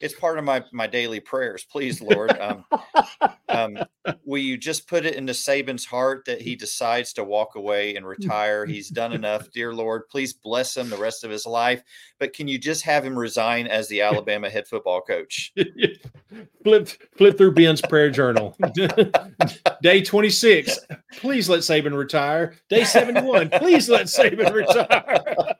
it's part of my my daily prayers. Please, Lord, um, um, will you just put it into Saban's heart that he decides to walk away and retire? He's done enough, dear Lord. Please bless him the rest of his life. But can you just have him resign as the Alabama head football coach? flip flip through Ben's prayer journal. Day twenty six. Please let Saban retire. Day seventy one. Please let Saban retire.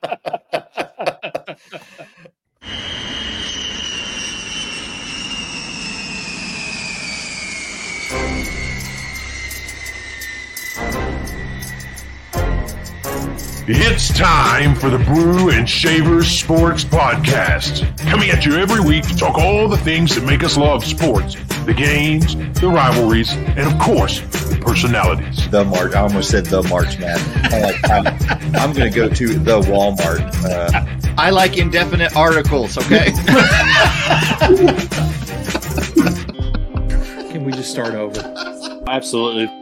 It's time for the Brew and Shavers Sports Podcast. Coming at you every week to talk all the things that make us love sports the games, the rivalries, and of course, the personalities. The March. I almost said the March Man. I'm, I'm going to go to the Walmart. Uh, I like indefinite articles, okay? Can we just start over? Absolutely.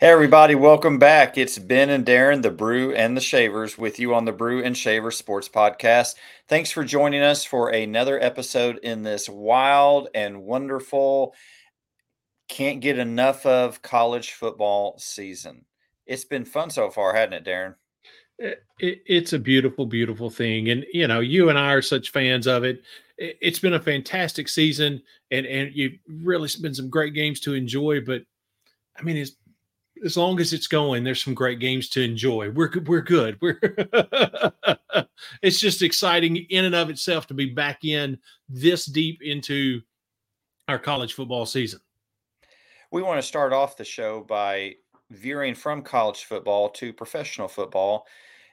Hey, everybody, welcome back. It's Ben and Darren, the Brew and the Shavers, with you on the Brew and Shaver Sports Podcast. Thanks for joining us for another episode in this wild and wonderful, can't get enough of college football season. It's been fun so far, hasn't it, Darren? It, it, it's a beautiful, beautiful thing. And, you know, you and I are such fans of it. it. It's been a fantastic season, and, and you've really been some great games to enjoy. But, I mean, it's as long as it's going, there's some great games to enjoy. We're we're good. We're it's just exciting in and of itself to be back in this deep into our college football season. We want to start off the show by veering from college football to professional football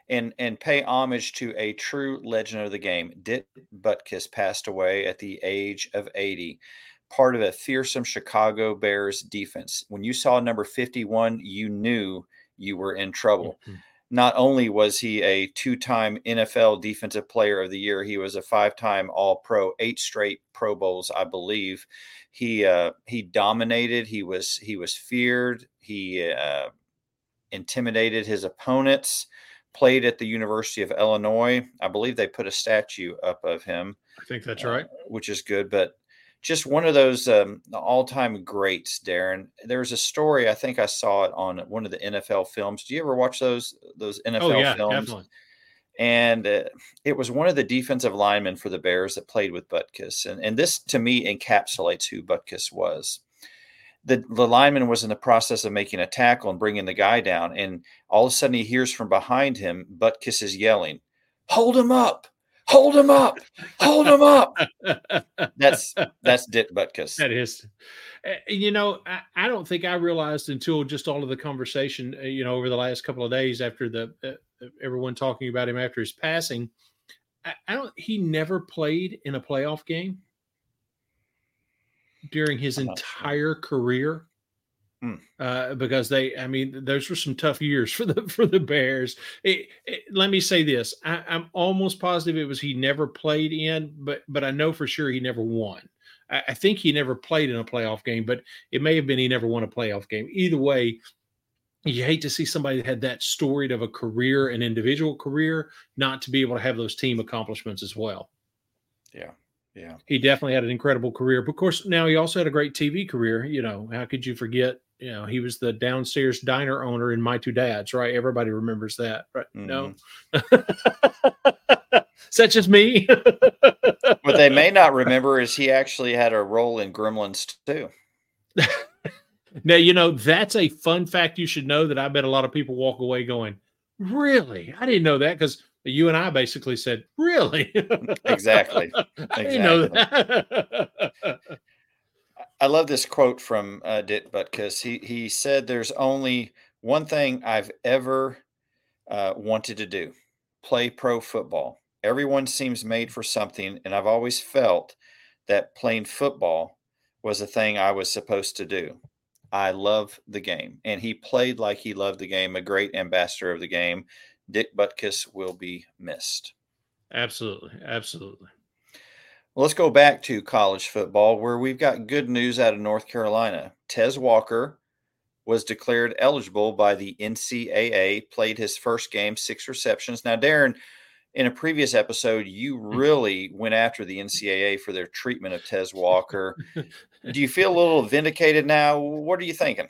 and and pay homage to a true legend of the game. Dick Butkus passed away at the age of 80 part of a fearsome Chicago Bears defense. When you saw number 51, you knew you were in trouble. Mm-hmm. Not only was he a two time NFL Defensive Player of the Year, he was a five time All Pro, eight straight Pro Bowls, I believe. He uh, he dominated. He was he was feared. He uh, intimidated his opponents. Played at the University of Illinois. I believe they put a statue up of him. I think that's right, uh, which is good. But just one of those um, all-time greats, Darren. There was a story I think I saw it on one of the NFL films. Do you ever watch those those NFL oh, yeah, films? Definitely. And uh, it was one of the defensive linemen for the Bears that played with Butkus, and and this to me encapsulates who Butkus was. The, the lineman was in the process of making a tackle and bringing the guy down, and all of a sudden he hears from behind him Butkus is yelling, "Hold him up! Hold him up, hold him up. that's that's Dick Butkus. That is. Eh, you know, I, I, don't think I realized until just all of the conversation, eh, you know, over the last couple of days after the uh, everyone talking about him after his passing. I, I don't. He never played in a playoff game during his entire career. Hmm. Uh, because they, I mean, those were some tough years for the for the Bears. It, it, let me say this: I, am almost positive it was he never played in, but but I know for sure he never won. I, I, think he never played in a playoff game, but it may have been he never won a playoff game. Either way, you hate to see somebody that had that storied of a career, an individual career, not to be able to have those team accomplishments as well. Yeah. Yeah. He definitely had an incredible career. But of course, now he also had a great TV career. You know, how could you forget you know, he was the downstairs diner owner in My Two Dads, right? Everybody remembers that, right? Mm-hmm. No, such as me. what they may not remember is he actually had a role in Gremlins 2. now, you know, that's a fun fact you should know that I bet a lot of people walk away going, Really? I didn't know that because you and I basically said, Really? exactly. I didn't know that. I love this quote from uh, Dick Butkus. He he said, "There's only one thing I've ever uh, wanted to do: play pro football. Everyone seems made for something, and I've always felt that playing football was a thing I was supposed to do. I love the game, and he played like he loved the game. A great ambassador of the game. Dick Butkus will be missed. Absolutely, absolutely. Let's go back to college football where we've got good news out of North Carolina. Tez Walker was declared eligible by the NCAA, played his first game, six receptions. Now, Darren, in a previous episode, you really went after the NCAA for their treatment of Tez Walker. Do you feel a little vindicated now? What are you thinking?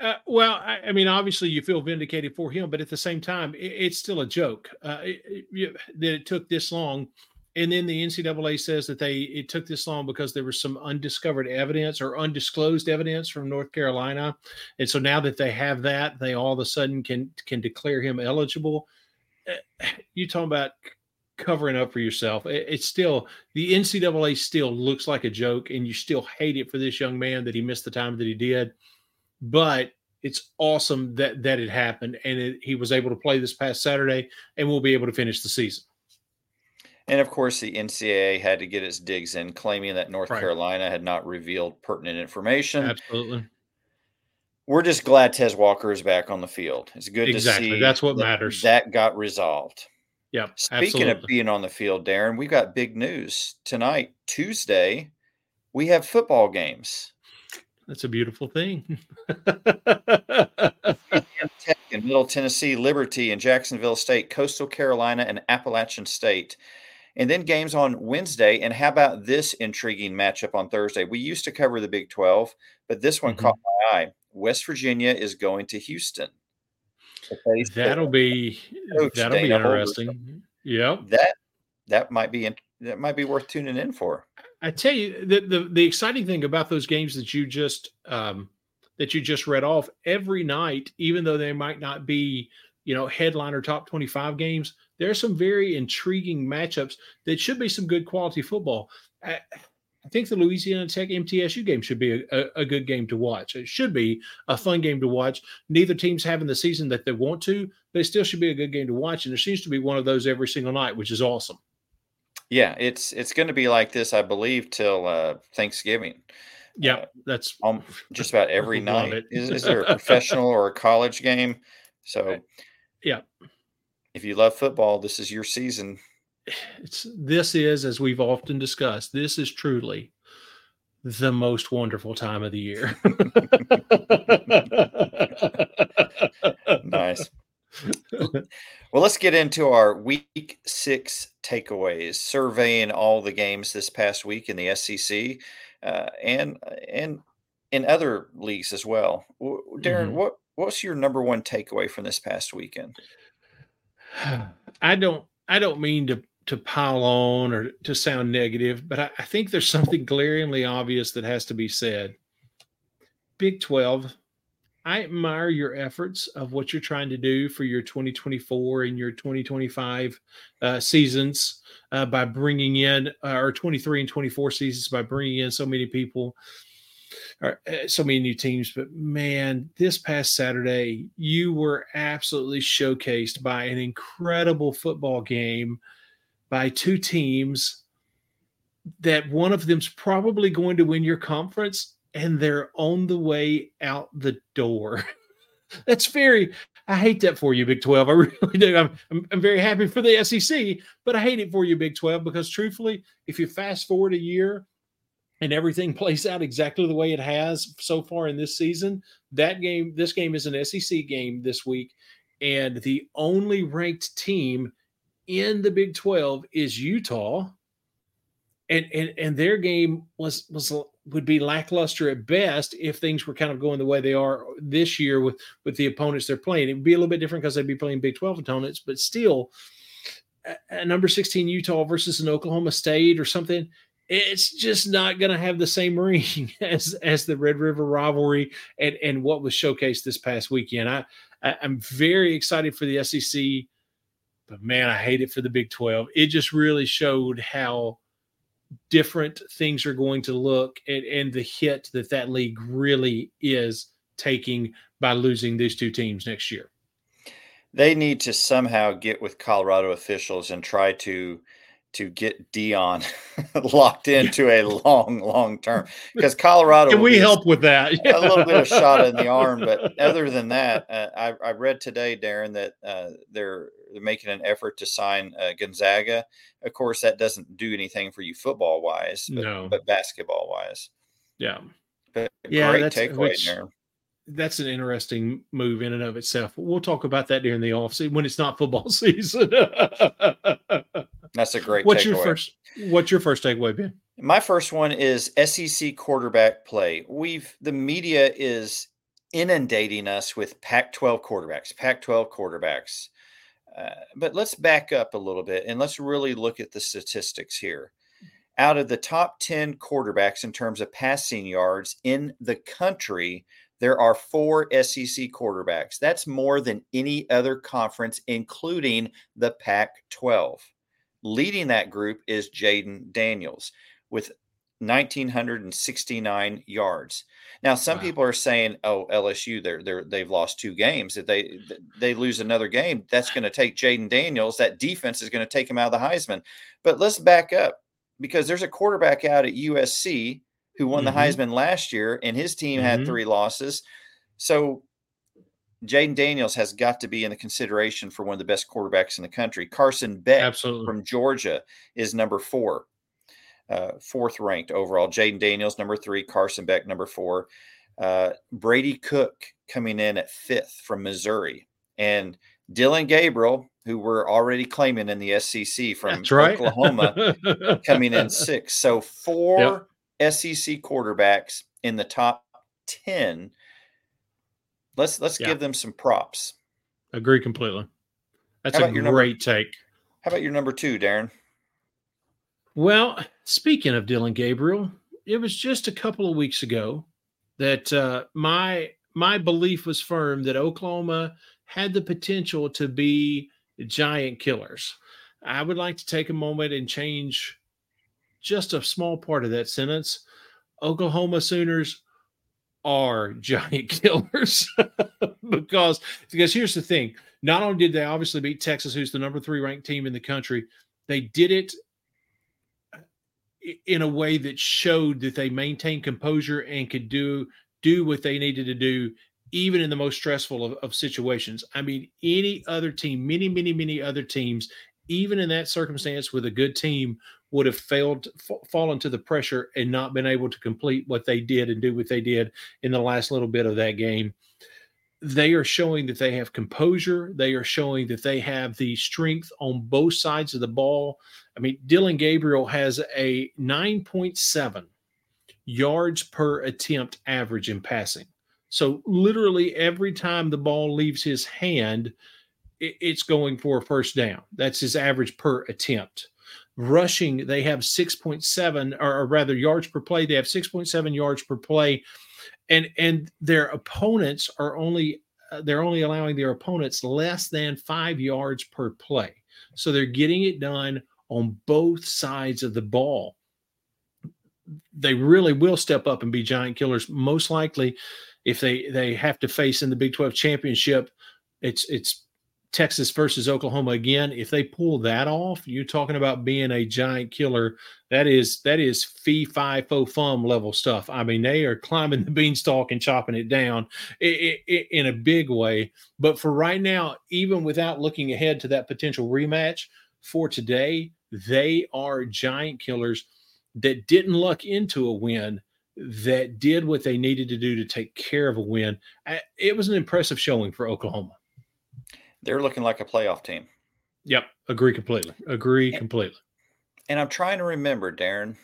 Uh, well, I, I mean, obviously, you feel vindicated for him, but at the same time, it, it's still a joke uh, it, it- that it took this long. And then the NCAA says that they it took this long because there was some undiscovered evidence or undisclosed evidence from North Carolina, and so now that they have that, they all of a sudden can can declare him eligible. Uh, You talking about covering up for yourself? It- it's still the NCAA still looks like a joke, and you still hate it for this young man that he missed the time that he did but it's awesome that that it happened and it, he was able to play this past Saturday and we'll be able to finish the season. And of course, the NCAA had to get its digs in, claiming that North Right. Carolina had not revealed pertinent information. Absolutely. We're just glad Tez Walker is back on the field. It's good Exactly. to see That's what that- matters. That got resolved. Yep. Speaking absolutely. of being on the field, Darren, we got big news tonight, Tuesday. We have football games. That's a beautiful thing. Tech in Middle Tennessee, Liberty and Jacksonville State, Coastal Carolina and Appalachian State. And then games on Wednesday. And how about this intriguing matchup on Thursday? We used to cover the Big 12, but this one Mhm. caught my eye. West Virginia is going to Houston. to that'll be that'll be Dana Holgorsen. interesting. Yep. that that might be in- that might be worth tuning in for. I tell you the, the the exciting thing about those games that you just um that you just read off every night, even though they might not be, you know, headliner top 25 games, there are some very intriguing matchups that should be some good quality football. I, I think the Louisiana Tech MTSU game should be a, a, a good game to watch. It should be a fun game to watch. Neither team's having the season that they want to, but it still should be a good game to watch. And there seems to be one of those every single night, which is awesome. Yeah, it's it's going to be like this, I believe, till uh, Thanksgiving. Yeah, Uh, that's um, just about every night. Is, is there a professional or a college game? So, Yeah. if you love football, this is your season. it's this is as we've often discussed this is truly the most wonderful time of the year Nice. Well, let's get into our week six takeaways, surveying all the games this past week in the SEC uh, and and in other leagues as well. Darren, Mhm. what what's your number one takeaway from this past weekend? i don't i don't mean to to pile on or to sound negative but I, I think there's something glaringly obvious that has to be said big 12 i admire your efforts of what you're trying to do for your 2024 and your 2025 uh, seasons uh, by bringing in uh, or 23 and 24 seasons by bringing in so many people or uh, so many new teams. But man, this past Saturday, you were absolutely showcased by an incredible football game by two teams that one of them's probably going to win your conference and they're on the way out the door. That's very, I hate that for you, Big 12. I really do. I'm, I'm, I'm very happy for the SEC, but I hate it for you, Big 12, because truthfully, if you fast forward a year and everything plays out exactly the way it has so far in this season, that game, this game is an SEC game this week. And the only ranked team in the Big 12 is Utah. And, and and their game was was would be lackluster at best if things were kind of going the way they are this year with with the opponents they're playing. It would be a little bit different because they'd be playing Big 12 opponents, but still a, a number 16 Utah versus an Oklahoma State or something it's just not going to have the same ring as as the Red River rivalry and and what was showcased this past weekend. I, I I'm very excited for the SEC, but man, I hate it for the Big 12. It just really showed how different things are going to look and and the hit that that league really is taking by losing these two teams next year. They need to somehow get with Colorado officials and try to to get Deion locked into a long, long term because Colorado. Can we help with that? a little bit of shot in the arm, but other than that, uh, I, I read today, Darren, that uh, they're, they're making an effort to sign uh, Gonzaga. Of course, that doesn't do anything for you football wise, but, No. but basketball wise. yeah. But Yeah, great that's- takeaway, which- Darren. that's an interesting move in and of itself. We'll talk about that during the offseason when it's not football season. That's a great. What's your first? What's your first takeaway, Ben? My first one is SEC quarterback play. We've the media is inundating us with Pac-12 quarterbacks, Pac-12 quarterbacks. Uh, but let's back up a little bit and let's really look at the statistics here. Out of the top 10 quarterbacks in terms of passing yards in the country, there are four SEC quarterbacks. That's more than any other conference, including the Pac 12. Leading that group is Jayden Daniels with 1969 yards. Now, some wow. people are saying, "Oh, LSU, they're they're they've lost two games. If they they lose another game, that's going to take Jayden Daniels. That defense is going to take him out of the Heisman." But let's back up because there's a quarterback out at USC who won mm-hmm. the Heisman last year, and his team mm-hmm. had three losses. So Jayden Daniels has got to be in the consideration for one of the best quarterbacks in the country. Carson Beck Absolutely. from Georgia is number four uh, fourth ranked overall. Jayden Daniels, number three. Carson Beck, number four. Uh, Brady Cook coming in at fifth from Missouri. And Dillon Gabriel, who we're already claiming in the SEC from right. Oklahoma, coming in sixth. So four yep. SEC quarterbacks in the top 10. Let's let's yeah. give them some props. Agree completely. That's a great number, take. How about your number two, Darren? Well, speaking of Dillon Gabriel, it was just a couple of weeks ago that uh, my my belief was firm that Oklahoma had the potential to be giant killers. I would like to take a moment and change just a small part of that sentence. Oklahoma Sooners are giant killers. Because because here's the thing. Not only did they obviously beat texas who's the number three ranked team in the country they did it in a way that showed that they maintained composure and could do do what they needed to do even in the most stressful of, of, situations. I mean any other team many many many other teams even in that circumstance with a good team would have failed f- fallen to the pressure and not been able to complete what they did and do what they did in the last little bit of that game they are showing that they have composure. They are showing that they have the strength on both sides of the ball. I mean, Dillon Gabriel has a 9.7 yards per attempt average in passing. So, literally, every time the ball leaves his hand, it's going for a first down. That's his average per attempt. Rushing, they have 6.7, or rather, yards per play. They have 6.7 yards per play. And and their opponents are only uh, they're only allowing their opponents less than five yards per play. So they're getting it done on both sides of the ball. They really will step up and be giant killers most likely if they they have to face in the big 12 championship. It's it's Texas versus Oklahoma again. If they pull that off, you're talking about being a giant killer. That is that is fee fi fo fum level stuff. I mean, they are climbing the beanstalk and chopping it down in a big way. But for right now, even without looking ahead to that potential rematch for today, they are giant killers that didn't luck into a win that did what they needed to do to take care of a win. It was an impressive showing for Oklahoma they're looking like a playoff team. Yep, agree completely. Agree and, completely. And I'm trying to remember, Darren,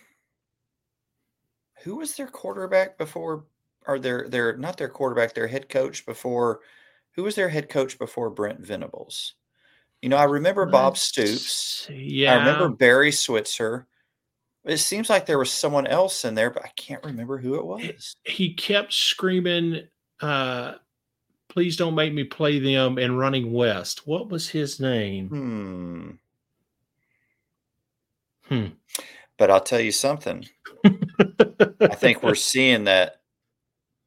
who was their quarterback before, or their their not their quarterback, their head coach before. Who was their head coach before Brent Venables? You know, I remember Bob Stoops. Yeah. I remember Barry Switzer. It seems like there was someone else in there, but I can't remember who it was. He kept screaming, uh, Please don't make me play them in Running West. What was his name? Hmm. Hmm. But I'll tell you something. I think we're seeing that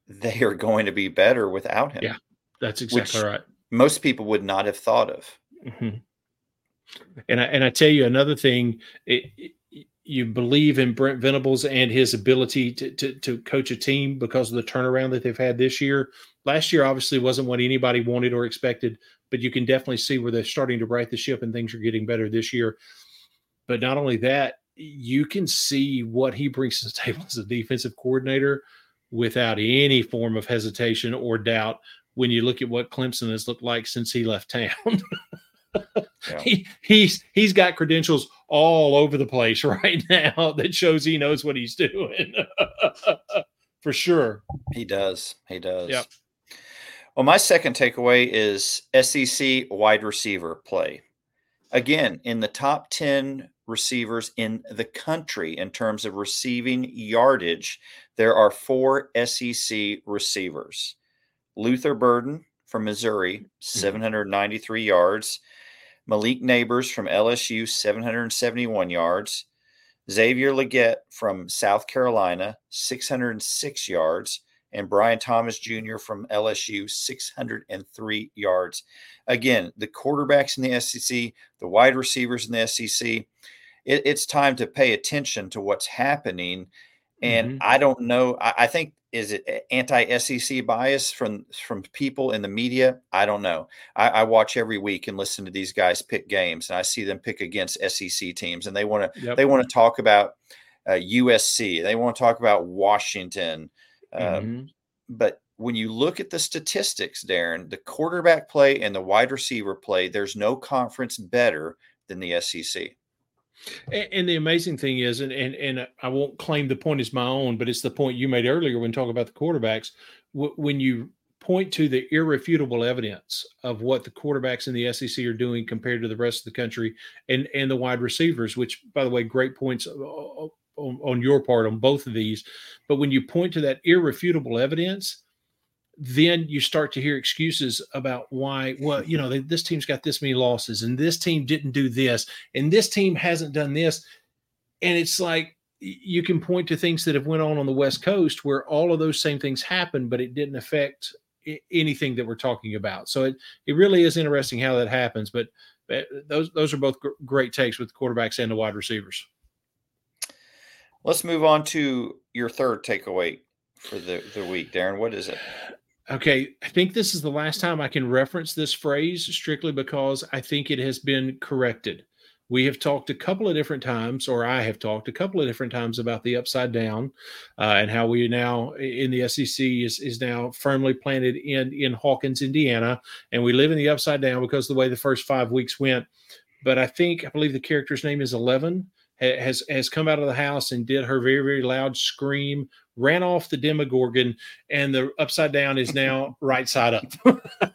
they are going to be better without him. Yeah, that's exactly right. Most people would not have thought of. Mm-hmm. And I and I tell you another thing. It, it, you believe in Brent Venables and his ability to, to, to coach a team because of the turnaround that they've had this year. Last year, obviously, wasn't what anybody wanted or expected, but you can definitely see where they're starting to right the ship and things are getting better this year. But not only that, you can see what he brings to the table as a defensive coordinator without any form of hesitation or doubt when you look at what Clemson has looked like since he left town. yeah. he, he's he's got credentials all over the place right now that shows he knows what he's doing for sure. He does. He does. Yeah. Well, my second takeaway is SEC wide receiver play. Again, in the top 10 receivers in the country in terms of receiving yardage, there are four SEC receivers. Luther Burden from Missouri, mm-hmm. 793 yards. Malik Nabers from LSU, 771 yards. Xavier Legette from South Carolina, 606 yards. And Brian Thomas Jr. from LSU, 603 yards. Again, the quarterbacks in the SEC, the wide receivers in the SEC, it, it's time to pay attention to what's happening. And mm-hmm. I don't know. I, I think is it anti-SEC bias from from people in the media? I don't know. I, I, watch every week and listen to these guys pick games, and I see them pick against SEC teams, and they want to yep. they want to talk about uh, USC, they want to talk about Washington, um, mm-hmm. but when you look at the statistics, Darren, the quarterback play and the wide receiver play, there's no conference better than the SEC. And, and, the amazing thing is, and, and and I won't claim the point is my own, but it's the point you made earlier when talking about the quarterbacks. W- when you point to the irrefutable evidence of what the quarterbacks in the SEC are doing compared to the rest of the country, and and the wide receivers, which by the way, great points uh, uh, on, on your part on both of these. But when you point to that irrefutable evidence, then you start to hear excuses about why well you know they, this team's got this many losses and this team didn't do this and this team hasn't done this. And it's like you can point to things that have went on on the west coast where all of those same things happened but it didn't affect anything that we're talking about. So it, it really is interesting how that happens but, but those those are both gr- great takes with quarterbacks and the wide receivers. Let's move on to your third takeaway for the, the week darren. What is it Okay, I think this is the last time I can reference this phrase strictly because I think it has been corrected. We have talked a couple of different times, or I have talked a couple of different times about the upside down uh, and how we now in the SEC is, is now firmly planted in, in Hawkins, Indiana, and we live in the upside down because the way the first five weeks went. But I think, I believe the character's name is 11 has has come out of the house and did her very very loud scream ran off the demogorgon and the upside down is now right side up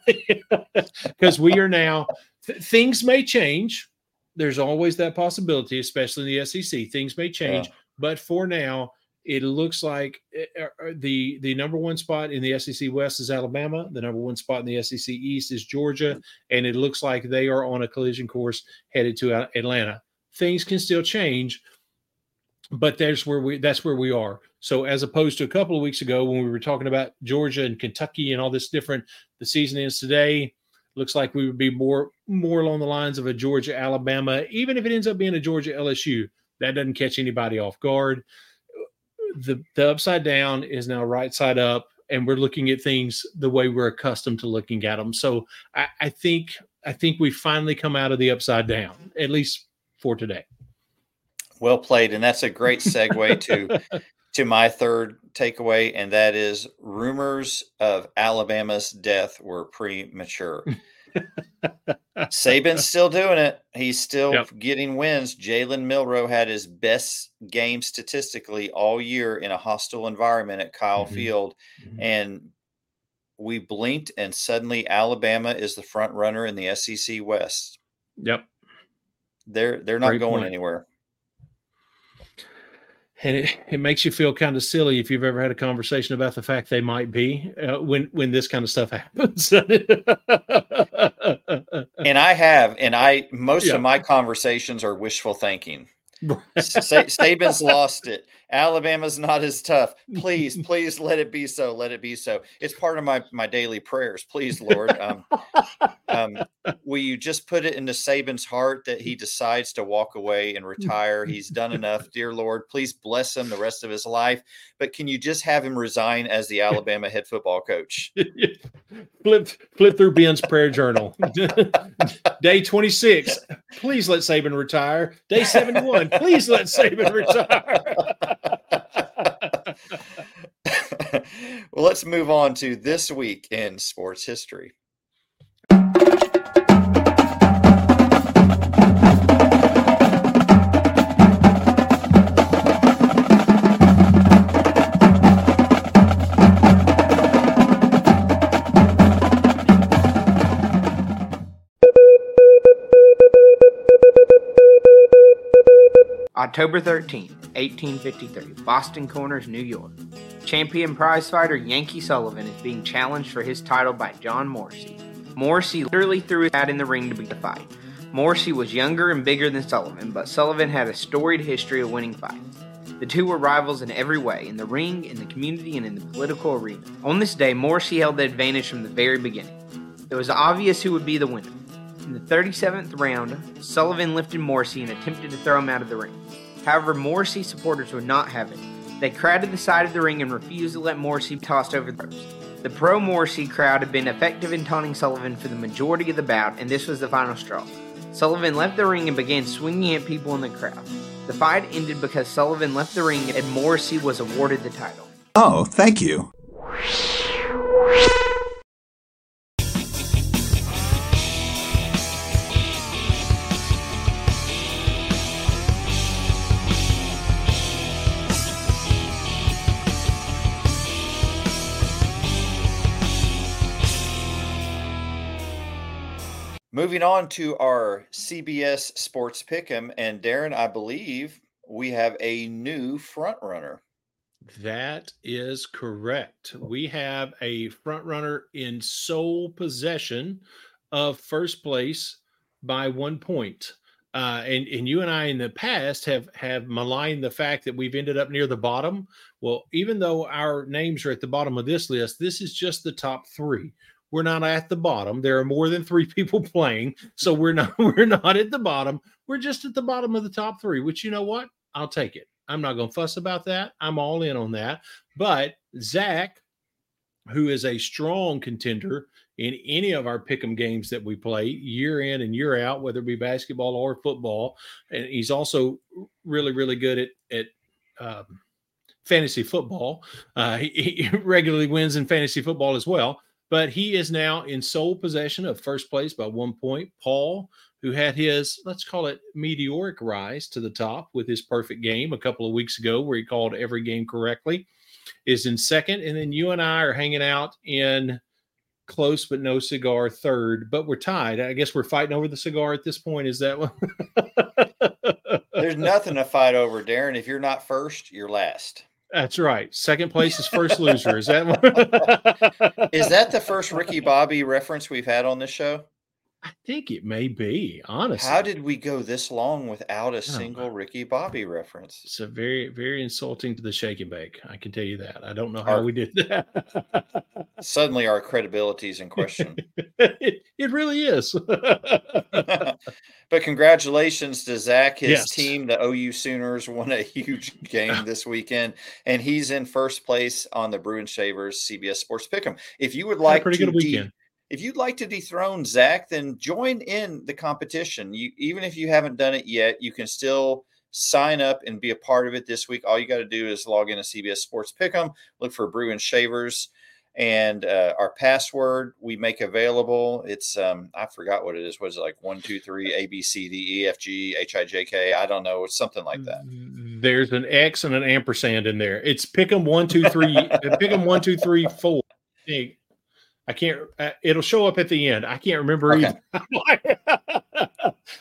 because we are now th- things may change there's always that possibility especially in the sec things may change yeah. but for now it looks like uh, uh, the the number one spot in the SEC West is Alabama. The number one spot in the SEC East is Georgia, and it looks like they are on a collision course headed to Atlanta things can still change but that's where we that's where we are. So as opposed to a couple of weeks ago when we were talking about georgia and kentucky and all this different the season ends today looks like we would be more more along the lines of a georgia alabama even if it ends up being a georgia lsu that doesn't catch anybody off guard. The the upside down is now right side up and we're looking at things the way we're accustomed to looking at them so i, I think i think we finally come out of the upside down at least for today. Well played, and that's a great segue to to my third takeaway, and that is rumors of Alabama's death were premature. Saban's still doing it. He's still yep. getting wins. Jalen Milroe had his best game statistically all year in a hostile environment at Kyle mm-hmm. Field. Mm-hmm. And we blinked, and suddenly Alabama is the front runner in the SEC West. Yep. They're they're not Great going point. anywhere. And it, it makes you feel kind of silly if you've ever had a conversation about the fact they might be uh, when when this kind of stuff happens. and I have, and I most yeah. of my conversations are wishful thinking. Saban's lost it. Alabama's not as tough. Please, please let it be so. Let it be so. It's part of my my daily prayers. Please, Lord. Um, um, will you just put it into Saban's heart that he decides to walk away and retire? He's done enough, dear Lord. Please bless him the rest of his life. But can you just have him resign as the Alabama head football coach? flip flip through Ben's prayer journal. Day twenty six. Please let Saban retire. Day seventy one. Please let Saban retire. Well, let's move on to this week in sports history. October 13, 1853, Boston Corners, New York. Champion prizefighter Yankee Sullivan is being challenged for his title by John Morrissey. Morrissey literally threw his hat in the ring to begin the fight. Morrissey was younger and bigger than Sullivan, but Sullivan had a storied history of winning fights. The two were rivals in every way in the ring, in the community, and in the political arena. On this day, Morrissey held the advantage from the very beginning. It was obvious who would be the winner. In the 37th round, Sullivan lifted Morrissey and attempted to throw him out of the ring. However, Morrissey supporters would not have it. They crowded the side of the ring and refused to let Morrissey be tossed over the ropes. The pro Morrissey crowd had been effective in taunting Sullivan for the majority of the bout, and this was the final straw. Sullivan left the ring and began swinging at people in the crowd. The fight ended because Sullivan left the ring and Morrissey was awarded the title. Oh, thank you. Moving on to our CBS Sports Pick'em, and Darren, I believe we have a new front runner. That is correct. We have a front runner in sole possession of first place by one point. Uh, and and you and I in the past have have maligned the fact that we've ended up near the bottom. Well, even though our names are at the bottom of this list, this is just the top three we're not at the bottom. There are more than three people playing, so we're not we're not at the bottom. We're just at the bottom of the top three. Which you know what? I'll take it. I'm not going to fuss about that. I'm all in on that. But Zach, who is a strong contender in any of our pick'em games that we play year in and year out, whether it be basketball or football, and he's also really really good at at um, fantasy football. Uh, he, he regularly wins in fantasy football as well but he is now in sole possession of first place by one point. Paul, who had his, let's call it meteoric rise to the top with his perfect game a couple of weeks ago, where he called every game correctly, is in second. And then you and I are hanging out in close but no cigar third, but we're tied. I guess we're fighting over the cigar at this point. Is that one? There's nothing to fight over, Darren. If you're not first, you're last. That's right. Second place is first loser. Is that is that the first Ricky Bobby reference we've had on this show? I think it may be, honestly. How did we go this long without a oh single Ricky Bobby reference? It's a very, very insulting to the shake and bake. I can tell you that. I don't know how our, we did that. suddenly our credibility is in question. it, it really is. but congratulations to Zach. His yes. team, the OU Sooners, won a huge game this weekend, and he's in first place on the Brew and Shavers CBS Sports Pick'em. If you would like pretty to good weekend. De- if you'd like to dethrone Zach, then join in the competition. You even if you haven't done it yet, you can still sign up and be a part of it this week. All you got to do is log in to CBS Sports Pick'em, look for Brew and Shavers, and uh, our password we make available. It's um, I forgot what it is. Was it like? One, two, three, A, B, C, D, E, F, G, H, I, J, K. I don't know. It's something like that. There's an X and an ampersand in there. It's Pick'em one, two, three. Pick'em one, two, three, four. I can't. Uh, it'll show up at the end. I can't remember okay. either.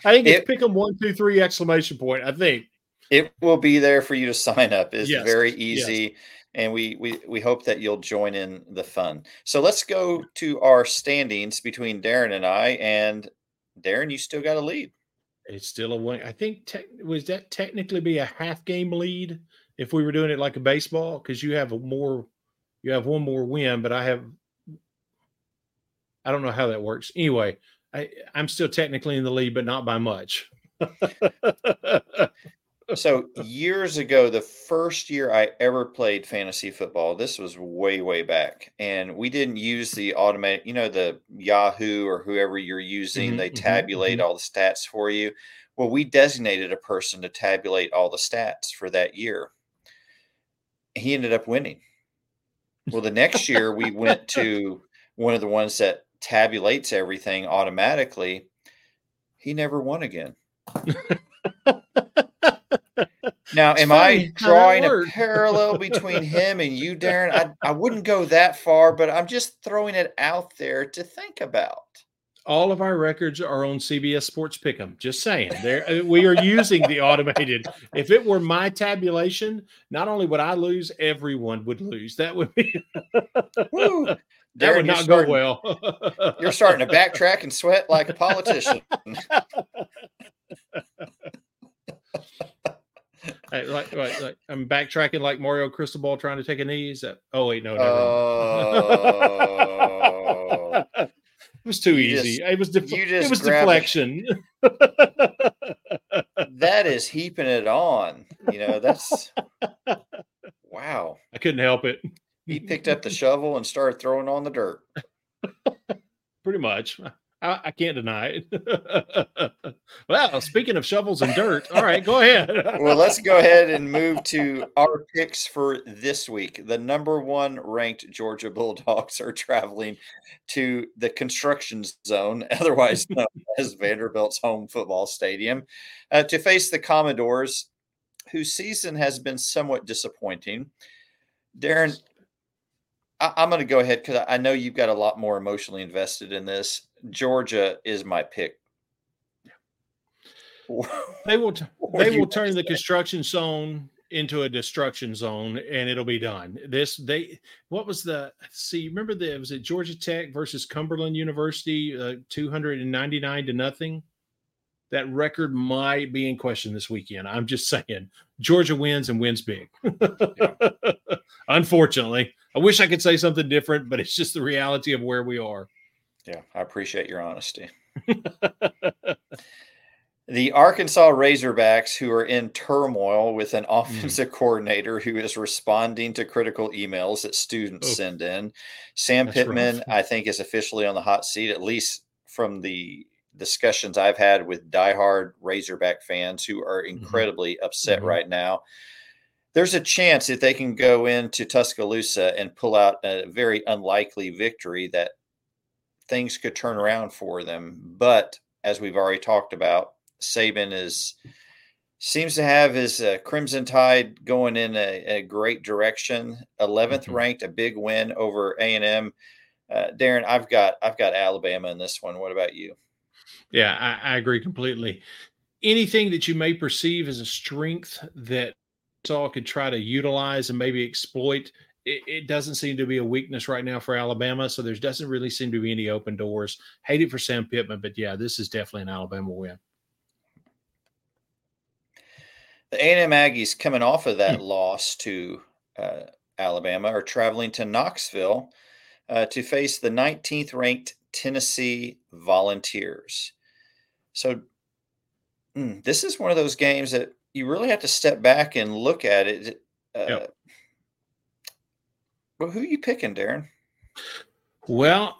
I think it's it, pick them one, two, three exclamation point. I think it will be there for you to sign up. It's yes. very easy, yes. and we we we hope that you'll join in the fun. So let's go to our standings between Darren and I. And Darren, you still got a lead. It's still a win. I think te- was that technically be a half game lead if we were doing it like a baseball because you have a more you have one more win, but I have I don't know how that works. Anyway, I, I'm still technically in the lead, but not by much. so years ago, the first year I ever played fantasy football, this was way, way back, and we didn't use the automatic, you know, the Yahoo or whoever you're using. Mm-hmm, they mm-hmm, tabulate mm-hmm. all the stats for you. Well, we designated a person to tabulate all the stats for that year. He ended up winning Well, the next year we went to one of the ones that tabulates everything automatically. He never won again. now, am I drawing a parallel between him and you, Darren? I, I wouldn't go that far, but I'm just throwing it out there to think about all of our records are on CBS Sports Pick'em. Just saying, there uh, we are using the automated. If it were my tabulation, not only would I lose, everyone would lose. That would be. That Darren, would not starting, go well. you're starting to backtrack and sweat like a politician. like, like, like, I'm backtracking like Mario Cristobal trying to take a knee. Is that? Oh wait, no. no. Uh... It was too easy. Just, it was def- it was deflection. that is heaping it on. You know, that's wow. I couldn't help it. He picked up the shovel and started throwing on the dirt. Pretty much. I, I can't deny it. well, speaking of shovels and dirt, all right, go ahead. well, let's go ahead and move to our picks for this week. The number one ranked Georgia Bulldogs are traveling to the construction zone, otherwise known as Vanderbilt's home football stadium, uh, to face the Commodores, whose season has been somewhat disappointing. Darren, I, am going to go ahead because I know you've got a lot more emotionally invested in this. Georgia is my pick. they will. they will turn the construction zone into a destruction zone, and it'll be done. This they. What was the? See, remember the was it Georgia Tech versus Cumberland University, uh, two hundred and ninety nine to nothing. That record might be in question this weekend. I'm just saying, Georgia wins and wins big. Unfortunately, I wish I could say something different, but it's just the reality of where we are. Yeah, I appreciate your honesty. the Arkansas Razorbacks, who are in turmoil with an mm. offensive mm. coordinator who is responding to critical emails that students Oof. send in. Sam That's Pittman, rough. I think, is officially on the hot seat, at least from the discussions I've had with diehard Razorback fans who are mm-hmm. incredibly mm-hmm. upset mm-hmm. right now. There's a chance that they can go into Tuscaloosa and pull out a very unlikely victory that things could turn around for them. But as we've already talked about, Saban is seems to have his uh, Crimson Tide going in a, a great direction. 11th mm-hmm. ranked, a big win over A and M. Uh, Darren, I've got I've got Alabama in this one. What about you? Yeah, I, I agree completely. Anything that you may perceive as a strength that all could try to utilize and maybe exploit it, it, doesn't seem to be a weakness right now for Alabama. So there doesn't really seem to be any open doors. Hate it for Sam Pittman, but yeah, this is definitely an Alabama win. The A&M Aggies coming off of that hmm. loss to uh, Alabama are traveling to Knoxville uh, to face the 19th ranked Tennessee Volunteers. So mm, this is one of those games that you really have to step back and look at it. Uh, yep. Well, who are you picking, Darren? Well,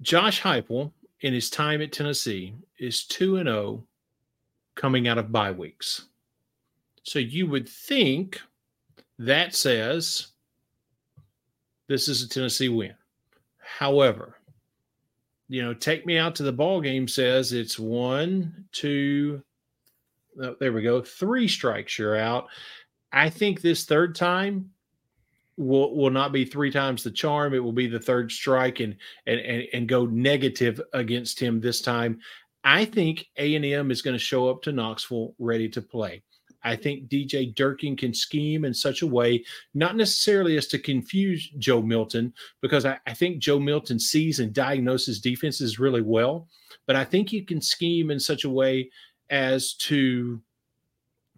Josh Heupel in his time at Tennessee is 2 and 0 coming out of bye weeks. So you would think that says this is a Tennessee win. However, you know, take me out to the ball game says it's one, two, oh, there we go, three strikes you're out. I think this third time will will not be three times the charm. It will be the third strike and and and, and go negative against him this time. I think A and M is going to show up to Knoxville ready to play. I think DJ Durkin can scheme in such a way, not necessarily as to confuse Joe Milton, because I, I think Joe Milton sees and diagnoses defenses really well. But I think he can scheme in such a way as to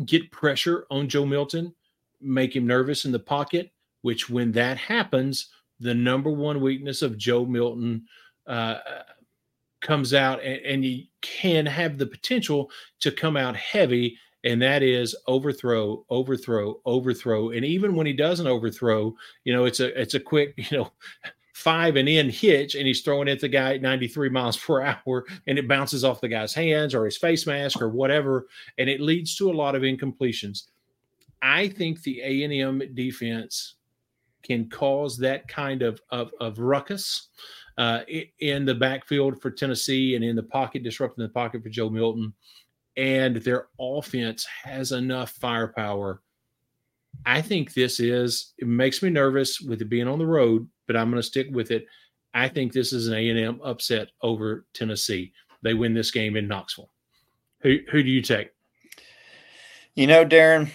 get pressure on Joe Milton, make him nervous in the pocket, which when that happens, the number one weakness of Joe Milton uh, comes out and, and you can have the potential to come out heavy and that is overthrow overthrow overthrow and even when he doesn't overthrow you know it's a it's a quick you know five and in hitch and he's throwing at the guy at 93 miles per hour and it bounces off the guy's hands or his face mask or whatever and it leads to a lot of incompletions I think the A and M defense can cause that kind of of, of ruckus uh, in the backfield for Tennessee and in the pocket, disrupting the pocket for Joe Milton. And their offense has enough firepower. I think this is. It makes me nervous with it being on the road, but I'm going to stick with it. I think this is an A and M upset over Tennessee. They win this game in Knoxville. Who who do you take? You know, Darren,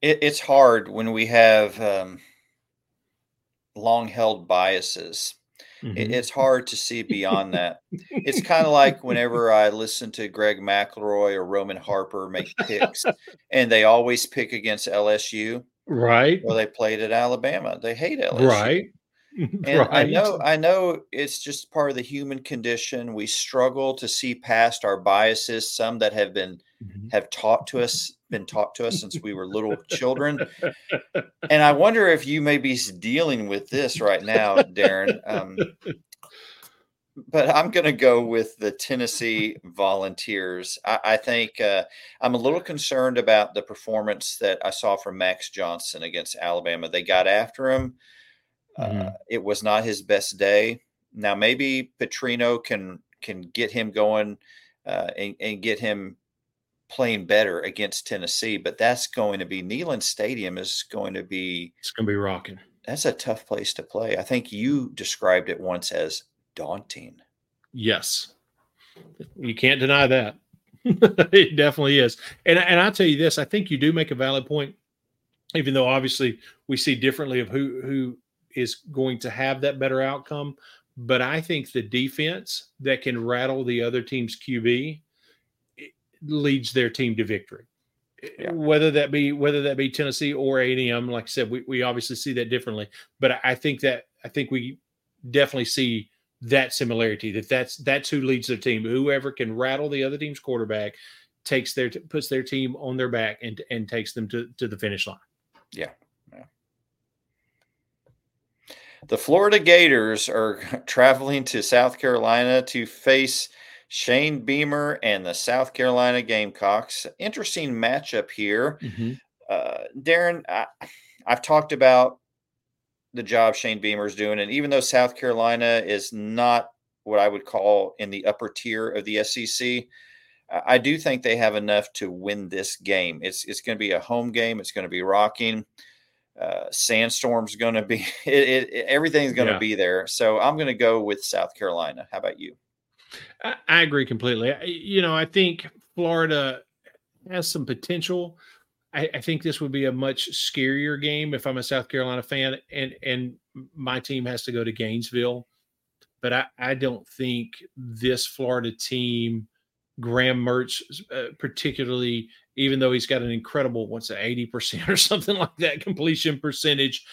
it, it's hard when we have um, long held biases. Mm-hmm. It, it's hard to see beyond that. it's kind of like whenever I listen to Greg McElroy or Roman Harper make picks, and they always pick against LSU. Right. Or they played at Alabama. They hate LSU. Right. And right. I know, I know it's just part of the human condition. We struggle to see past our biases, some that have been mm-hmm. have taught to us, been taught to us since we were little children. And I wonder if you may be dealing with this right now, Darren. Um, but I'm going to go with the Tennessee Volunteers. I, I think uh, I'm a little concerned about the performance that I saw from Max Johnson against Alabama. They got after him Mm-hmm. Uh, it was not his best day. Now maybe Petrino can can get him going uh, and, and, get him playing better against Tennessee, but that's going to be Neyland Stadium is going to be it's going to be rocking. That's a tough place to play. I think you described it once as daunting. Yes, you can't deny that. it definitely is. And and I'll tell you this, I think you do make a valid point, even though obviously we see differently of who who is going to have that better outcome. But I think the defense that can rattle the other team's QB leads their team to victory. Yeah. Whether that be whether that be Tennessee or A&M, like I said, we, we obviously see that differently. But I think that I think we definitely see that similarity that that's that's who leads their team. Whoever can rattle the other team's quarterback takes their puts their team on their back and and takes them to to the finish line. Yeah, the Florida Gators are traveling to South Carolina to face Shane Beamer and the South Carolina Gamecocks. Interesting matchup here. Mm-hmm. Uh, Darren, I, I've talked about the job Shane Beamer is doing, and even though South Carolina is not what I would call in the upper tier of the SEC, I do think they have enough to win this game. It's it's going to be a home game. It's going to be rocking uh, sandstorm's going to be it, it, everything's going to yeah. be there. So I'm going to go with South Carolina. How about you? I, I agree completely. I, you know, I think Florida has some potential. I, I, think this would be a much scarier game if I'm a South Carolina fan and and my team has to go to Gainesville. But I, I don't think this Florida team, Graham Mertz, uh, particularly even though he's got an incredible what's it, 80% or something like that completion percentage.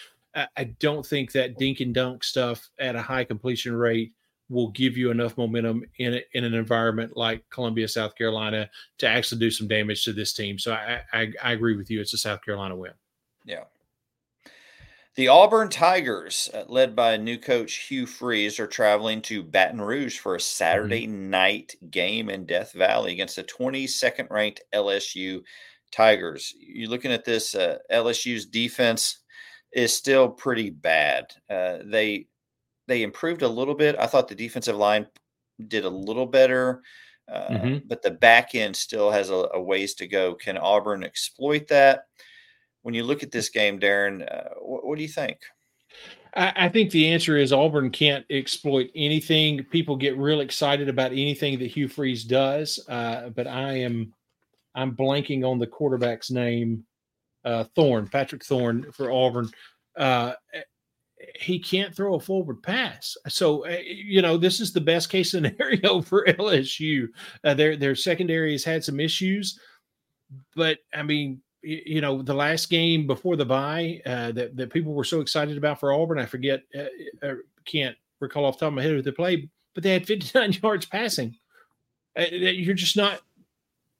I don't think that dink and dunk stuff at a high completion rate will give you enough momentum in a, in an environment like Columbia, South Carolina, to actually do some damage to this team. So I, I, I agree with you. It's a South Carolina win. Yeah. The Auburn Tigers, uh, led by new coach Hugh Freeze, are traveling to Baton Rouge for a Saturday mm-hmm. night game in Death Valley against the 22nd ranked LSU Tigers. You're looking at this, uh, LSU's defense is still pretty bad. Uh, they they improved a little bit. I thought the defensive line did a little better, uh, mm-hmm. but the back end still has a, a ways to go. Can Auburn exploit that? when you look at this game, Darren, uh, what, what, do you think? I, I, think the answer is Auburn can't exploit anything. People get real excited about anything that Hugh Freeze does, uh, but I am I'm blanking on the quarterback's name. Uh, Thorne, Patrick Thorne for Auburn. Uh, he can't throw a forward pass. So, uh, you know, this is the best case scenario for LSU. Uh, their their secondary has had some issues, but I mean, you know, the last game before the bye uh, that that people were so excited about for Auburn. I forget, uh, uh can't recall off the top of my head who they played, but they had 59 yards passing. Uh, you're just not.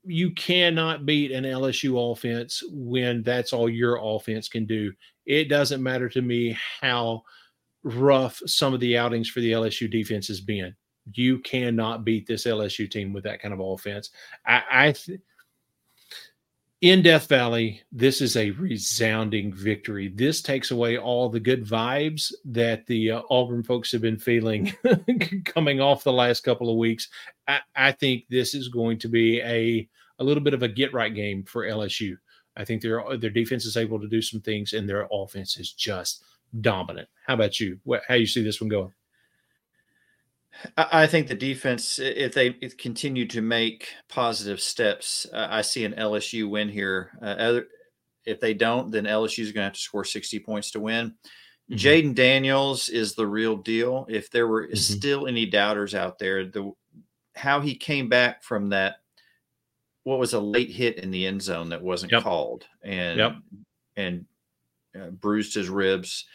You cannot beat an LSU offense when that's all your offense can do. It doesn't matter to me how rough some of the outings for the LSU defense has been. You cannot beat this LSU team with that kind of offense. I, I in Death Valley, this is a resounding victory. This takes away all the good vibes that the uh, Auburn folks have been feeling coming off the last couple of weeks. I, I, think this is going to be a a little bit of a get right game for LSU. I think their their defense is able to do some things, and their offense is just dominant. How about you? How you see this one going? I think the defense, if they continue to make positive steps, uh, I see an LSU win here. Uh, other, if they don't, then LSU is going to have to score 60 points to win. Mm-hmm. Jayden Daniels is the real deal. If there were mm-hmm. still any doubters out there, the how he came back from that, what was a late hit in the end zone that wasn't yep. called, and yep. and uh, bruised his ribs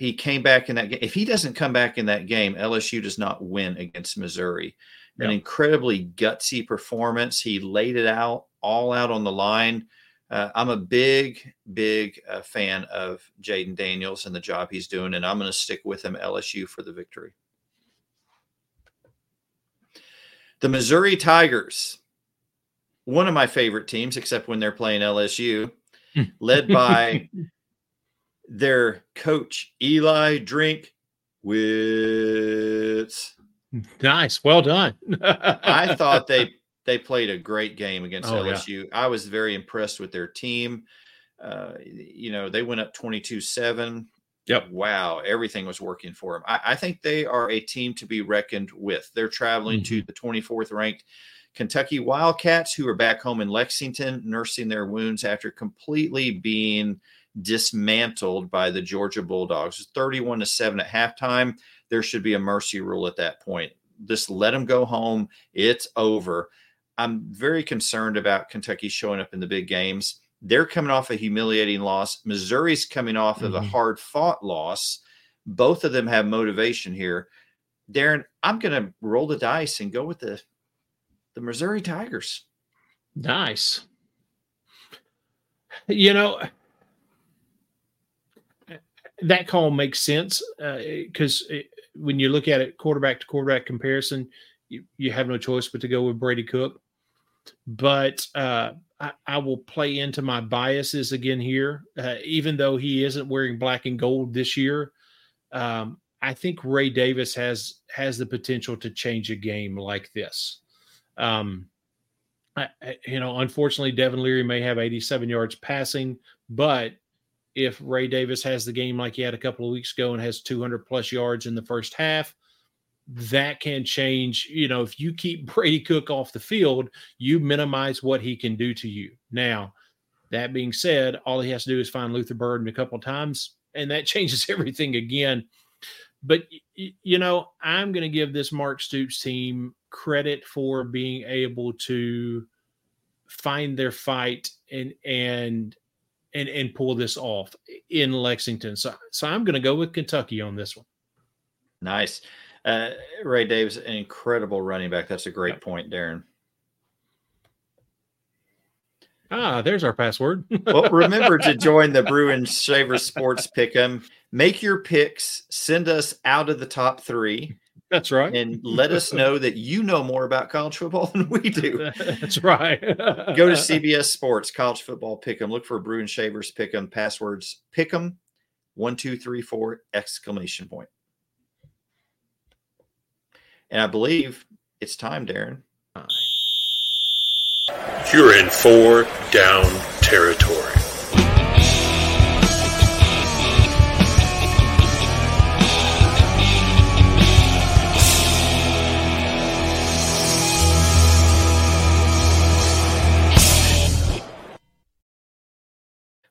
he came back in that game. If he doesn't come back in that game, LSU does not win against Missouri. An incredibly gutsy performance. He laid it out all out on the line. Uh, I'm a big, big uh, fan of Jayden Daniels and the job he's doing, and I'm going to stick with him LSU for the victory. The Missouri Tigers, one of my favorite teams, except when they're playing LSU, led by their coach Eli Drink with nice, well done. I thought they they played a great game against oh, LSU. Yeah. I was very impressed with their team. Uh, you know, they went up 22 7. Yep. Wow. Everything was working for them. I, I, think they are a team to be reckoned with. They're traveling mm-hmm. to the 24th ranked Kentucky Wildcats, who are back home in Lexington, nursing their wounds after completely being dismantled by the Georgia Bulldogs. 31 to 7 at halftime. There should be a mercy rule at that point. Just let them go home. It's over. I'm very concerned about Kentucky showing up in the big games. They're coming off a humiliating loss. Missouri's coming off mm-hmm. of a mm-hmm. hard fought loss. Both of them have motivation here. Darren, I'm going to roll the dice and go with the the Missouri Tigers. Nice. You know, that call makes sense because uh, when you look at it quarterback to quarterback comparison, you, you have no choice but to go with Brady Cook. But uh, I, I, will play into my biases again here. Uh, even though he isn't wearing black and gold this year, um, I think Ray Davis has has the potential to change a game like this. Um, I, you know, unfortunately, Devin Leary may have 87 yards passing, but if Ray Davis has the game like he had a couple of weeks ago and has 200 plus yards in the first half, that can change. You know, if you keep Brady Cook off the field, you minimize what he can do to you. Now, that being said, all he has to do is find Luther Burden a couple of times, and that changes everything again. But you know, I'm going to give this Mark Stoops team credit for being able to find their fight and and and and pull this off in Lexington. So so I'm going to go with Kentucky on this one. Nice. Uh, Ray Davis, an incredible running back. That's a great yep. point, Darren. Ah, there's our password. well, remember to join the Brew and Shaver Sports Pick'em. Make your picks. Send us out of the top three. That's right. And let us know that you know more about college football than we do. That's right. Go to CBS Sports, college football pick 'em. Look for Brew and Shavers pick 'em. Passwords pick 'em. One, two, three, four, exclamation point. And I believe it's time, Darren. You're in four down territory.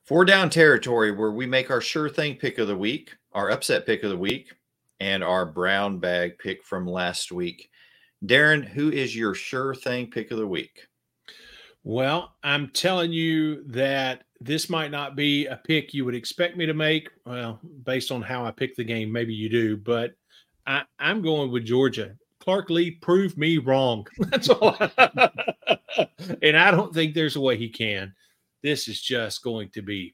Four down territory where we make our sure thing pick of the week, our upset pick of the week, and our brown bag pick from last week. Darren, who is your sure thing pick of the week? Well, I'm telling you that this might not be a pick you would expect me to make. Well, based on how I pick the game, maybe you do, but I, am going with Georgia. Clark Lea proved me wrong. That's all. and I don't think there's a way he can this is just going to be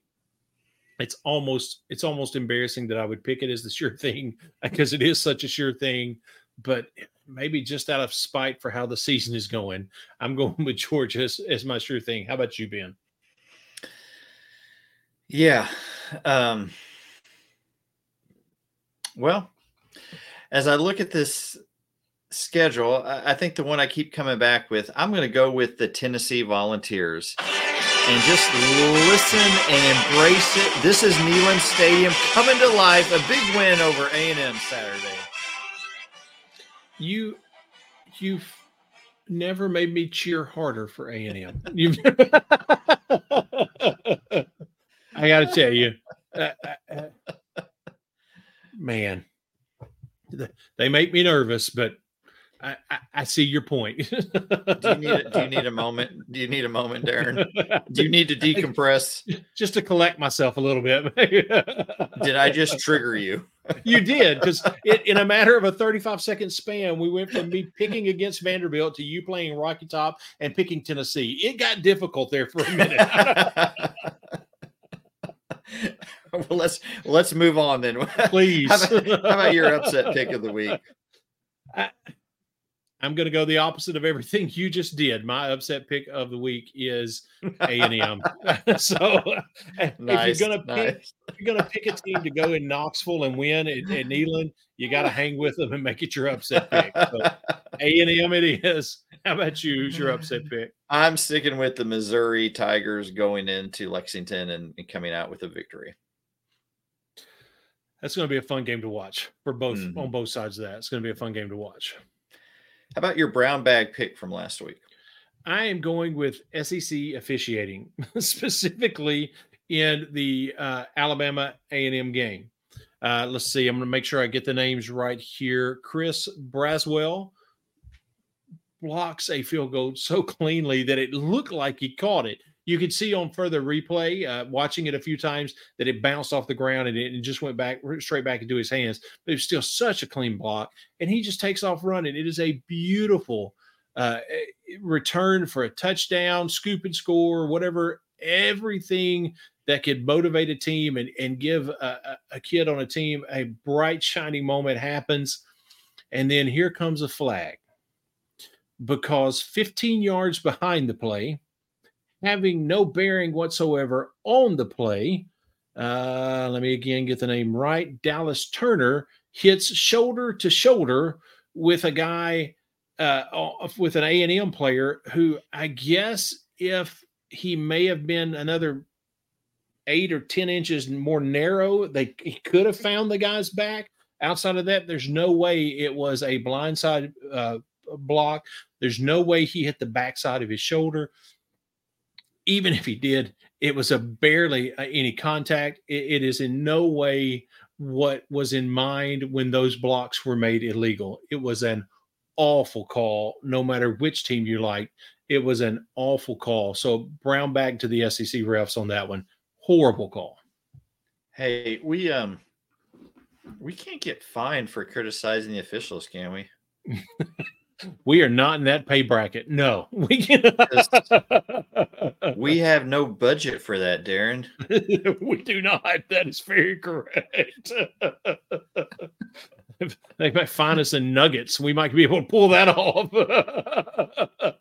it's almost it's almost embarrassing that I would pick it as the sure thing because it is such a sure thing. But maybe just out of spite for how the season is going, I'm going with Georgia as, as my sure thing. How about you, Ben? Yeah. Um, well, as I look at this schedule, I, I think the one I keep coming back with, I'm going to go with the Tennessee Volunteers and just listen and embrace it. This is Neyland Stadium coming to life. A big win over A&M Saturday. You, you've never made me cheer harder for A and M. You've, I got to tell you, uh, uh, uh, man, they make me nervous, but I, I, I see your point. do you need a, do you need a moment? Do you need a moment, Darren? Do you need to decompress? Just to collect myself a little bit. Did I just trigger you? you did because in a matter of a 35 second span, we went from me picking against Vanderbilt to you playing Rocky Top and picking Tennessee. It got difficult there for a minute. well, let's let's move on then. Please. How about, how about your upset pick of the week? I, I'm going to go the opposite of everything you just did. My upset pick of the week is A and M. So Nice, if you're going to pick, nice. you're going to pick a team to go in Knoxville and win at, at Neyland, you got to hang with them and make it your upset pick. So A and M, it is. How about you? Who's your upset pick? I'm sticking with the Missouri Tigers going into Lexington and, and coming out with a victory. That's going to be a fun game to watch for both Mhm. on both sides of that. It's going to be a fun game to watch. How about your brown bag pick from last week? I am going with SEC officiating, specifically in the uh, Alabama A&M game. Uh, let's see. I'm going to make sure I get the names right here. Chris Braswell blocks a field goal so cleanly that it looked like he caught it. You could see on further replay, uh, watching it a few times, that it bounced off the ground and it, just went back straight back into his hands. But it was still such a clean block, and he just takes off running. It is a beautiful uh, return for a touchdown, scoop and score, whatever, everything that could motivate a team and, and give a, a kid on a team a bright, shining moment happens. And then here comes a flag because 15 yards behind the play, having no bearing whatsoever on the play, uh, let me again get the name right. Dallas Turner hits shoulder to shoulder with a guy uh, with an A and M player who I guess if he may have been another eight or ten inches more narrow, they he could have found the guy's back. Outside of that, there's no way it was a blindside uh, block. There's no way he hit the backside of his shoulder. Even if he did, it was a barely uh, any contact. It, it is in no way what was in mind when those blocks were made illegal. It was an awful call, no matter which team you like. It was an awful call. So brown back to the SEC refs on that one. Horrible call. Hey, we um we can't get fined for criticizing the officials, can we? We are not in that pay bracket. No, we We have no budget for that, Darren. we do not. That is very correct. they might find us in nuggets. We might be able to pull that off.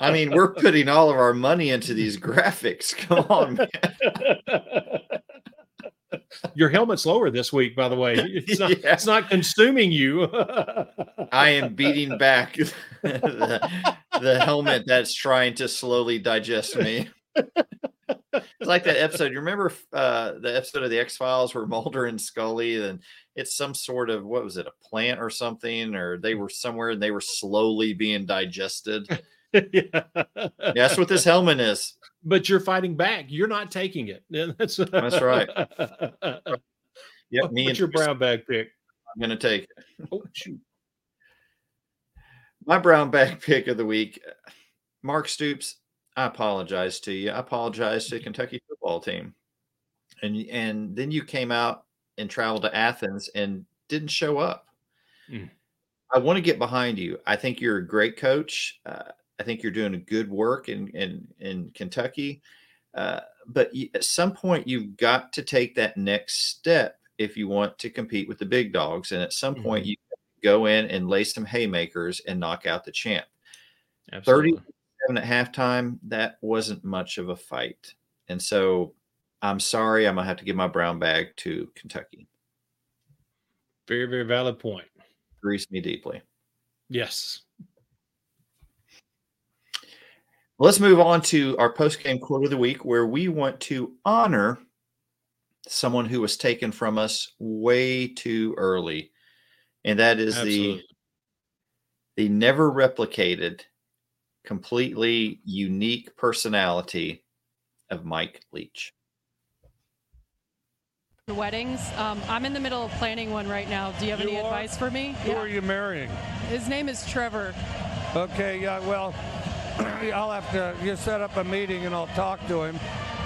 I mean, we're putting all of our money into these graphics. Come on, man. Your helmet's lower this week, by the way. It's not, Yeah. it's not consuming you. I am beating back the, the helmet that's trying to slowly digest me. It's like that episode. You remember uh, the episode of the X Files where Mulder and Scully, and it's some sort of what was it, a plant or something, or they were somewhere and they were slowly being digested. yeah. That's what this helmet is. But you're fighting back. You're not taking it. That's, That's right. Yep, me What's and your brown bag pick? I'm gonna take it. Oh, shoot. My brown bag pick of the week. Mark Stoops, I apologize to you. I apologize to the Kentucky football team. And and then you came out and traveled to Athens and didn't show up. Mm. I want to get behind you. I think you're a great coach. Uh, I think you're doing a good work in in in Kentucky. Uh, but y- at some point, you've got to take that next step if you want to compete with the big dogs. And at some point, you go in and lay some haymakers and knock out the champ. Absolutely. Seven at halftime, that wasn't much of a fight. And so I'm sorry. I'm gonna have to give my brown bag to Kentucky. Very, very valid point. Grease me deeply. Yes. Let's move on to our post game quote of the week, where we want to honor someone who was taken from us way too early, and that is Absolutely. the the never replicated, completely unique personality of Mike Leach. The weddings. Um, I'm in the middle of planning one right now. Do you have You any are? advice for me? Who are you marrying? His name is Trevor. Okay, yeah, well, I'll have to you set up a meeting and I'll talk to him.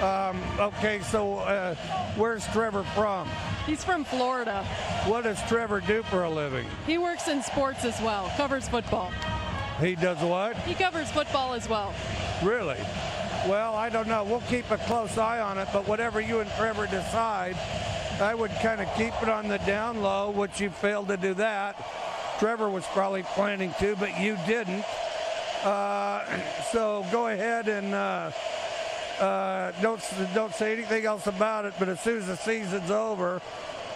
Um, okay, so uh, where's Trevor from? He's from Florida. What does Trevor do for a living? He works in sports as well. Covers football. He does what? He covers football as well. Really? Well, I don't know. We'll keep a close eye on it, but whatever you and Trevor decide, I would kind of keep it on the down low, which you failed to do that. Trevor was probably planning to, but you didn't. Uh, so go ahead and uh, uh, don't don't say anything else about it. But as soon as the season's over,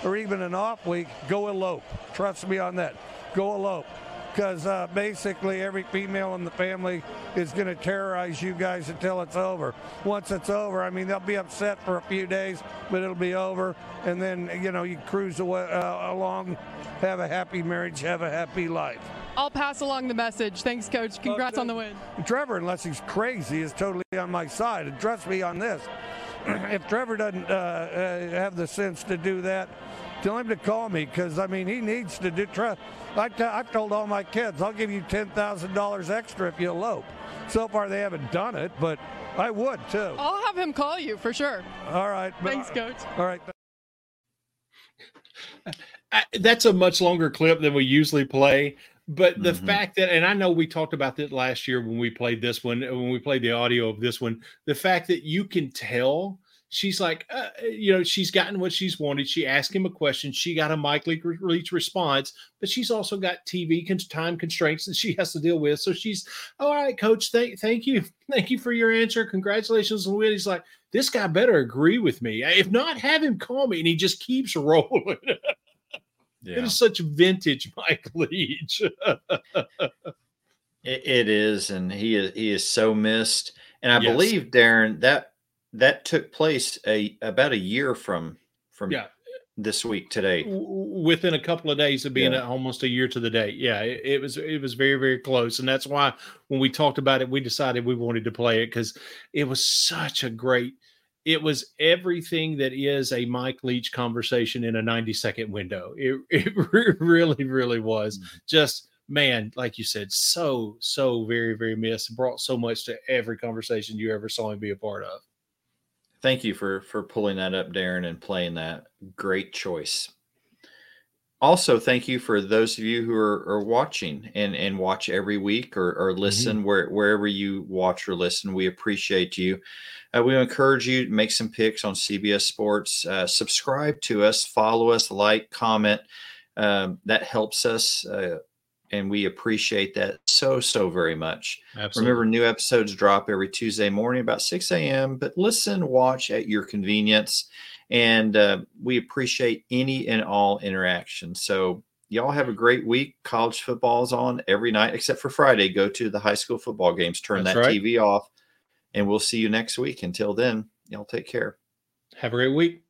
or even an off week, go elope. Trust me on that. Go elope. Because uh, basically every female in the family is going to terrorize you guys until it's over. Once it's over, I mean, they'll be upset for a few days, but it'll be over. And then, you know, you cruise away, uh, along, have a happy marriage, have a happy life. I'll pass along the message. Thanks, Coach. Congrats Okay. on the win. Trevor, unless he's crazy, is totally on my side. And trust me on this. if Trevor doesn't uh, uh, have the sense to do that, tell him to call me because I mean he needs to do. Try, I t- I've told all my kids I'll give you ten thousand dollars extra if you elope. So far they haven't done it, but I would too. I'll have him call you for sure. All right. but- Thanks, Coach. All right. That's a much longer clip than we usually play. But the Mhm. fact that, and I know we talked about that last year when we played this one, when we played the audio of this one, the fact that you can tell she's like, uh, you know, she's gotten what she's wanted. She asked him a question. She got a Mike Leach Leach response, but she's also got TV con- time constraints that she has to deal with. So she's, all right, coach, thank, thank you. Thank you for your answer. Congratulations on the win. He's like, this guy better agree with me. If not, have him call me. And he just keeps rolling. It is such vintage Mike Leach. It, it is, and he is he is so missed. And I Yes. believe Darren that that took place a about a year from from Yeah. this week today. Within a couple of days of being Yeah. almost a year to the date. Yeah, it, it was it was very, very close. And that's why when we talked about it, we decided we wanted to play it because it was such a great it was everything that is a Mike Leach conversation in a 90 second window. It, it really, really was mm-hmm. just man, like you said, so, so very, very missed. Brought so much to every conversation you ever saw him be a part of. Thank you for for pulling that up, Darren, and playing that. Great choice. Also, thank you for those of you who are, are watching and, and watch every week or, or mm-hmm. listen where, wherever you watch or listen. We appreciate you. Uh, we encourage you to make some picks on CBS Sports. Uh, subscribe to us, follow us, like, comment. Um, that helps us, uh, and we appreciate that so so very much. Absolutely. Remember, new episodes drop every Tuesday morning about 6 a.m. But listen, watch at your convenience. And uh, we appreciate any and all interaction. So, y'all have a great week. College football is on every night except for Friday. Go to the high school football games, turn That's that right. TV off, and we'll see you next week. Until then, y'all take care. Have a great week.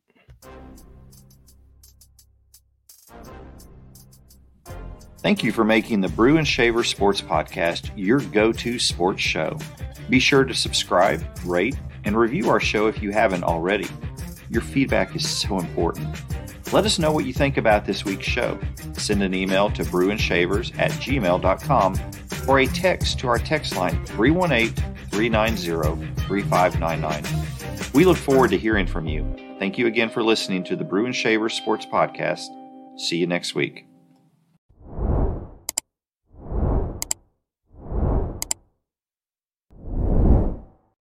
Thank you for making the Brew and Shaver Sports Podcast your go to sports show. Be sure to subscribe, rate, and review our show if you haven't already. Your feedback is so important. Let us know what you think about this week's show. Send an email to brewandshavers at gmail.com or a text to our text line 318 390 3599. We look forward to hearing from you. Thank you again for listening to the and Shaver Sports Podcast. See you next week.